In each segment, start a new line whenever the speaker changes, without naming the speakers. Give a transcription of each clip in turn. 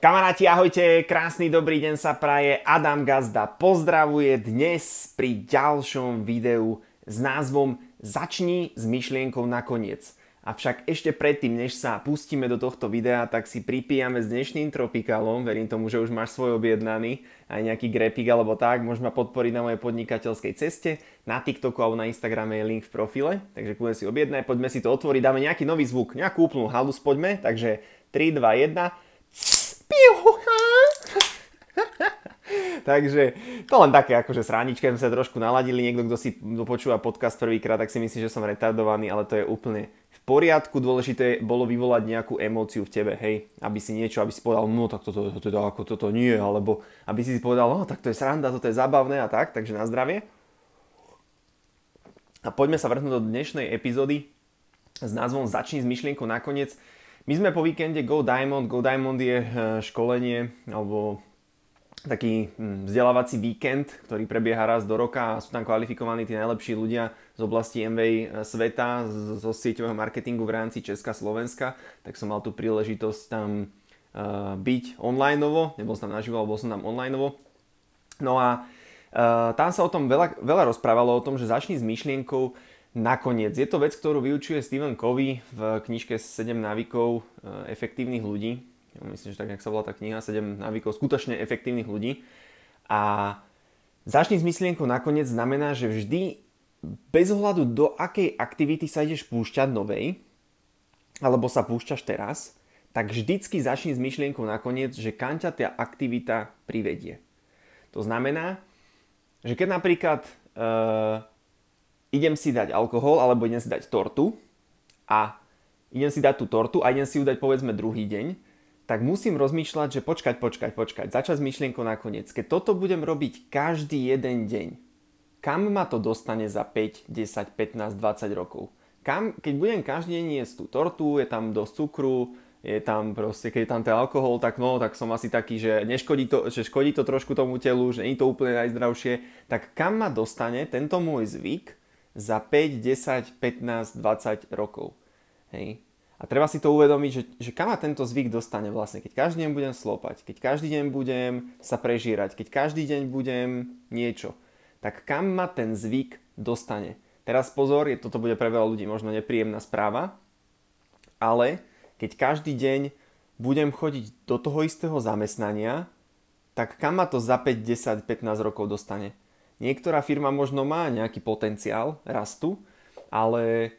Kamaráti, ahojte, krásny dobrý deň sa praje, Adam Gazda pozdravuje dnes pri ďalšom videu s názvom Začni s myšlienkou nakoniec. Avšak ešte predtým, než sa pustíme do tohto videa, tak si pripijame s dnešným tropikálom. Verím tomu, že už máš svoj objednaný, aj nejaký grepik alebo tak. Môžeš ma podporiť na mojej podnikateľskej ceste. Na TikToku alebo na Instagrame je link v profile, takže kľudne si objednaj. Poďme si to otvoriť, dáme nejaký nový zvuk, nejakú úplnú halus, poďme. Takže 3, 2, 1. Takže to len také akože sráničke sme sa trošku naladili. Niekto, kto si počúva podcast prvýkrát, tak si myslí, že som retardovaný, ale to je úplne v poriadku. Dôležité bolo vyvolať nejakú emóciu v tebe, hej, aby si niečo, aby si povedal, no tak toto, toto, toto, ako toto nie, alebo aby si si povedal, no tak to je sranda, toto je zábavné a tak, takže na zdravie. A poďme sa vrhnúť do dnešnej epizódy s názvom Začni s myšlienkou nakoniec. My sme po víkende Go Diamond. Go Diamond je eh, školenie alebo taký hm, vzdelávací víkend, ktorý prebieha raz do roka a sú tam kvalifikovaní tí najlepší ľudia z oblasti MV eh, sveta, zo sieťového marketingu v rámci Česka, Slovenska, tak som mal tu príležitosť tam uh, byť online, nebol som tam naživo, ale bol som tam online. No a tam sa o tom veľa, veľa rozprávalo, o tom, že začni s myšlienkou nakoniec. Je to vec, ktorú vyučuje Stephen Covey v knižke 7 návykov uh, efektívnych ľudí, myslím, že tak, jak sa volá tá kniha, 7 návykov skutočne efektívnych ľudí. A začni s myšlienkou nakoniec znamená, že vždy bez ohľadu do akej aktivity sa ideš púšťať novej, alebo sa púšťaš teraz, tak vždycky začni s myšlienkou nakoniec, že kam ťa tá aktivita privedie. To znamená, že keď napríklad uh, idem si dať alkohol alebo idem si dať tortu a idem si dať tú tortu a idem si ju dať povedzme druhý deň, tak musím rozmýšľať, že počkať, počkať, počkať, začať s myšlienkou nakoniec. Keď toto budem robiť každý jeden deň, kam ma to dostane za 5, 10, 15, 20 rokov? Kam, keď budem každý deň jesť tú tortu, je tam dosť cukru, je tam proste, keď je tam ten alkohol, tak no, tak som asi taký, že, neškodí to, že škodí to trošku tomu telu, že nie je to úplne najzdravšie, tak kam ma dostane tento môj zvyk za 5, 10, 15, 20 rokov? Hej. A treba si to uvedomiť, že, že kam ma tento zvyk dostane vlastne, keď každý deň budem slopať, keď každý deň budem sa prežírať, keď každý deň budem niečo, tak kam ma ten zvyk dostane. Teraz pozor, je, toto bude pre veľa ľudí možno nepríjemná správa, ale keď každý deň budem chodiť do toho istého zamestnania, tak kam ma to za 5, 10, 15 rokov dostane. Niektorá firma možno má nejaký potenciál rastu, ale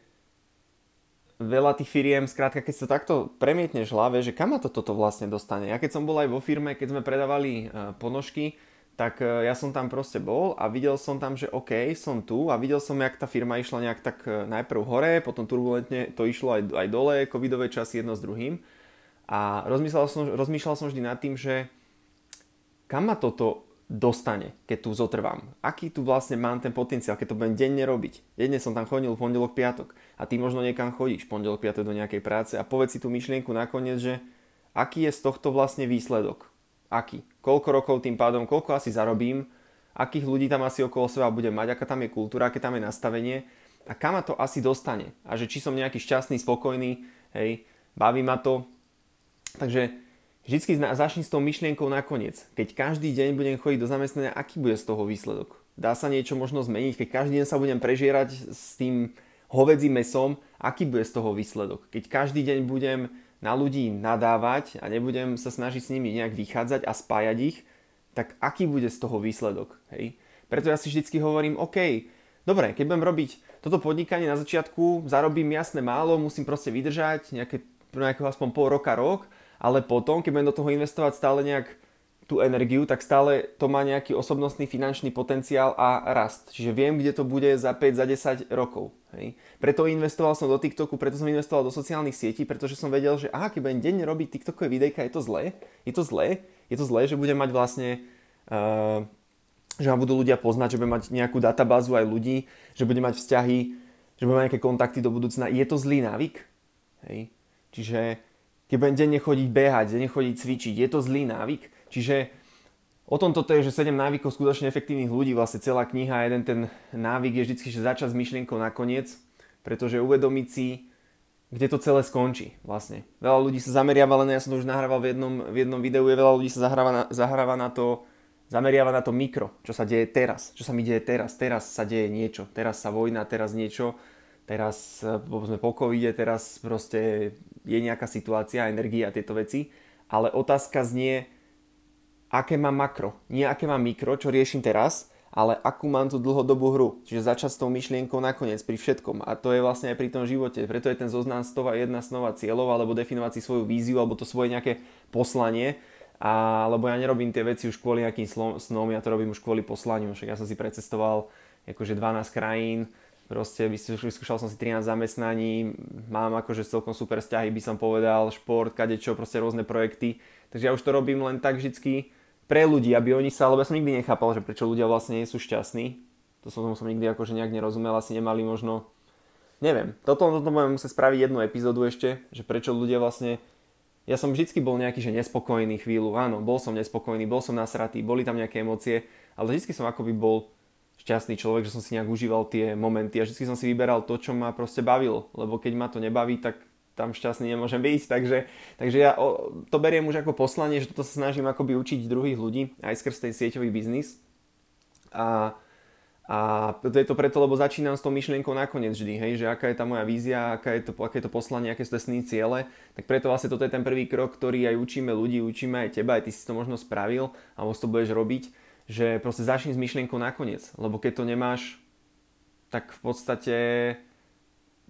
veľa tých firiem, skrátka, keď sa takto premietneš v hlave, že kam ma to toto vlastne dostane. Ja keď som bol aj vo firme, keď sme predávali uh, ponožky, tak uh, ja som tam proste bol a videl som tam, že OK, som tu a videl som, jak tá firma išla nejak tak uh, najprv hore, potom turbulentne to išlo aj, aj dole, covidové časy jedno s druhým. A rozmýšľal som, rozmýšľal som vždy nad tým, že kam ma toto dostane, keď tu zotrvám. Aký tu vlastne mám ten potenciál, keď to budem denne robiť. Denne som tam chodil pondelok, piatok a ty možno niekam chodíš pondelok, piatok do nejakej práce a povedz si tú myšlienku nakoniec, že aký je z tohto vlastne výsledok. Aký? Koľko rokov tým pádom, koľko asi zarobím, akých ľudí tam asi okolo seba budem mať, aká tam je kultúra, aké tam je nastavenie a kam ma to asi dostane. A že či som nejaký šťastný, spokojný, hej, baví ma to. Takže Vždycky začni s tou myšlienkou nakoniec. Keď každý deň budem chodiť do zamestnania, aký bude z toho výsledok? Dá sa niečo možno zmeniť? Keď každý deň sa budem prežierať s tým hovedzím mesom, aký bude z toho výsledok? Keď každý deň budem na ľudí nadávať a nebudem sa snažiť s nimi nejak vychádzať a spájať ich, tak aký bude z toho výsledok? Hej? Preto ja si vždycky hovorím, OK, dobre, keď budem robiť toto podnikanie na začiatku, zarobím jasné málo, musím proste vydržať nejaké, nejakého aspoň pol roka, rok, ale potom, keď budem do toho investovať stále nejak tú energiu, tak stále to má nejaký osobnostný finančný potenciál a rast. Čiže viem, kde to bude za 5, za 10 rokov. Hej. Preto investoval som do TikToku, preto som investoval do sociálnych sietí, pretože som vedel, že aha, keď budem denne robiť TikTokové videjka, je to zlé, je to zlé, je to zlé, že budem mať vlastne uh, že ma budú ľudia poznať, že budem mať nejakú databázu aj ľudí, že budem mať vzťahy, že budem mať nejaké kontakty do budúcna. Je to zlý návyk? Hej. Čiže keď budem denne chodiť behať, denne chodiť cvičiť, je to zlý návyk. Čiže o tom toto je, že 7 návykov skutočne efektívnych ľudí, vlastne celá kniha, jeden ten návyk je vždy, že začať s myšlienkou nakoniec, pretože uvedomiť si, kde to celé skončí vlastne. Veľa ľudí sa zameriava, len ja som to už nahrával v jednom, v jednom videu, je veľa ľudí sa zahráva na, zahráva na to, zameriava na to mikro, čo sa deje teraz, čo sa mi deje teraz, teraz sa deje niečo, teraz sa vojna, teraz niečo, teraz povedzme po covide, teraz proste je nejaká situácia, energia a tieto veci, ale otázka znie, aké mám makro, nie aké mám mikro, čo riešim teraz, ale akú mám tú dlhodobú hru. Čiže začať s tou myšlienkou nakoniec pri všetkom. A to je vlastne aj pri tom živote. Preto je ten zoznam stova jedna snova cieľov, alebo definovať si svoju víziu, alebo to svoje nejaké poslanie. A, lebo ja nerobím tie veci už kvôli nejakým snom, ja to robím už kvôli poslaniu. Však ja som si precestoval akože 12 krajín, proste vyskúšal som si 13 zamestnaní, mám akože celkom super vzťahy, by som povedal, šport, kadečo, proste rôzne projekty. Takže ja už to robím len tak vždycky, pre ľudí, aby oni sa, lebo ja som nikdy nechápal, že prečo ľudia vlastne nie sú šťastní. To som, som nikdy akože nejak nerozumel, asi nemali možno, neviem, toto, toto budem musieť spraviť jednu epizódu ešte, že prečo ľudia vlastne, ja som vždycky bol nejaký, že nespokojný chvíľu, áno, bol som nespokojný, bol som nasratý, boli tam nejaké emócie, ale vždycky som akoby bol šťastný človek, že som si nejak užíval tie momenty a vždycky som si vyberal to, čo ma proste bavilo, lebo keď ma to nebaví, tak tam šťastný nemôžem byť, takže, takže ja to beriem už ako poslanie, že toto sa snažím akoby učiť druhých ľudí aj skrz ten sieťový biznis. A, a to je to preto, lebo začínam s tou myšlienkou nakoniec vždy, hej, že aká je tá moja vízia, aká je to, aké je to poslanie, aké sú to sny, ciele, tak preto vlastne toto je ten prvý krok, ktorý aj učíme ľudí, učíme aj teba, aj ty si to možno spravil a to budeš robiť, že proste začni s myšlienkou nakoniec, lebo keď to nemáš, tak v podstate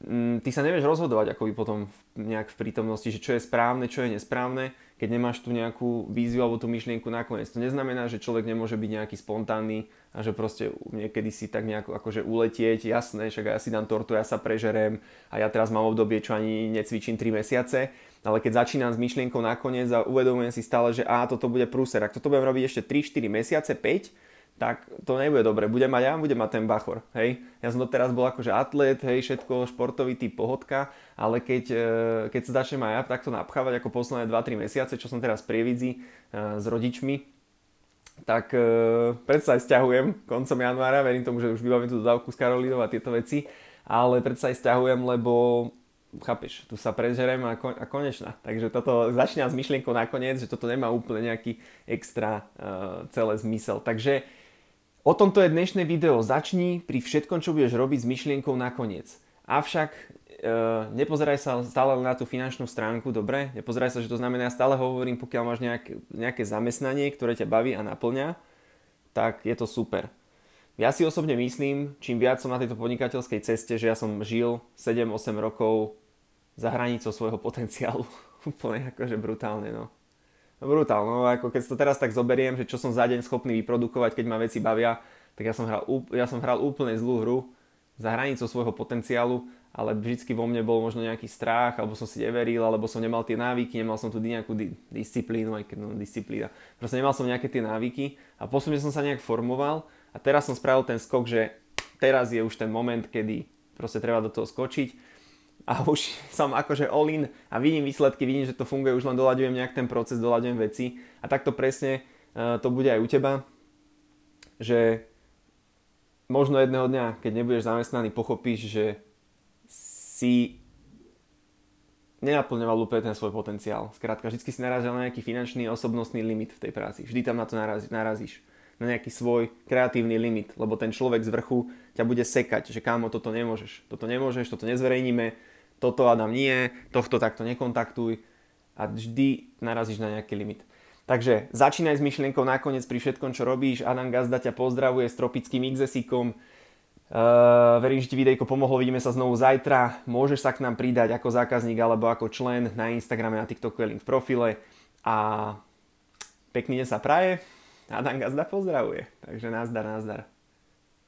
Mm, ty sa nevieš rozhodovať akoby potom nejak v prítomnosti, že čo je správne, čo je nesprávne, keď nemáš tu nejakú víziu alebo tú myšlienku nakoniec. To neznamená, že človek nemôže byť nejaký spontánny a že proste niekedy si tak nejako akože uletieť, jasné, však ja si dám tortu, ja sa prežerem a ja teraz mám obdobie, čo ani necvičím 3 mesiace, ale keď začínam s myšlienkou nakoniec a uvedomujem si stále, že a toto bude prúser, ak toto budem robiť ešte 3-4 mesiace, 5, tak to nebude dobre. Budem mať ja, budem mať ten bachor, hej. Ja som doteraz bol akože atlet, hej, všetko športový typ pohodka, ale keď, e, keď sa začnem aj ja takto napchávať ako posledné 2-3 mesiace, čo som teraz pri Prievidzi e, s rodičmi, tak e, predsa aj stiahujem koncom januára, verím tomu, že už vybavím tú dodávku s Karolínou a tieto veci, ale predsa aj stiahujem, lebo chápeš, tu sa prežerem a, kon, a konečná. Takže toto začína s myšlienkou nakoniec, že toto nemá úplne nejaký extra uh, celé zmysel. Takže O tomto je dnešné video. Začni pri všetkom, čo budeš robiť s myšlienkou nakoniec. Avšak e, nepozeraj sa stále na tú finančnú stránku, dobre? Nepozeraj sa, že to znamená, ja stále hovorím, pokiaľ máš nejaké, nejaké zamestnanie, ktoré ťa baví a naplňa, tak je to super. Ja si osobne myslím, čím viac som na tejto podnikateľskej ceste, že ja som žil 7-8 rokov za hranicou svojho potenciálu. Úplne akože brutálne, no. No brutál, no ako keď to teraz tak zoberiem, že čo som za deň schopný vyprodukovať, keď ma veci bavia, tak ja som hral, ja som hral úplne zlú hru za hranicou svojho potenciálu, ale vždycky vo mne bol možno nejaký strach, alebo som si neveril, alebo som nemal tie návyky, nemal som tu nejakú di- disciplínu, aj keď no, disciplína. Proste nemal som nejaké tie návyky a postupne som sa nejak formoval a teraz som spravil ten skok, že teraz je už ten moment, kedy proste treba do toho skočiť a už som akože all in a vidím výsledky, vidím, že to funguje, už len doľaďujem nejak ten proces, doľaďujem veci a takto presne uh, to bude aj u teba, že možno jedného dňa, keď nebudeš zamestnaný, pochopíš, že si nenaplňoval úplne ten svoj potenciál. Skrátka, vždy si narazil na nejaký finančný osobnostný limit v tej práci. Vždy tam na to narazí, narazíš. Na nejaký svoj kreatívny limit, lebo ten človek z vrchu ťa bude sekať, že kámo, toto nemôžeš, toto nemôžeš, toto nezverejníme, toto Adam nie, tohto takto nekontaktuj a vždy narazíš na nejaký limit. Takže začínaj s myšlienkou nakoniec pri všetkom, čo robíš. Adam Gazda ťa pozdravuje s tropickým XSIkom. Uh, verím, že ti videjko pomohlo, vidíme sa znovu zajtra. Môžeš sa k nám pridať ako zákazník alebo ako člen na Instagrame, na TikToku je link v profile. A pekný deň sa praje. Adam Gazda pozdravuje. Takže nazdar, nazdar.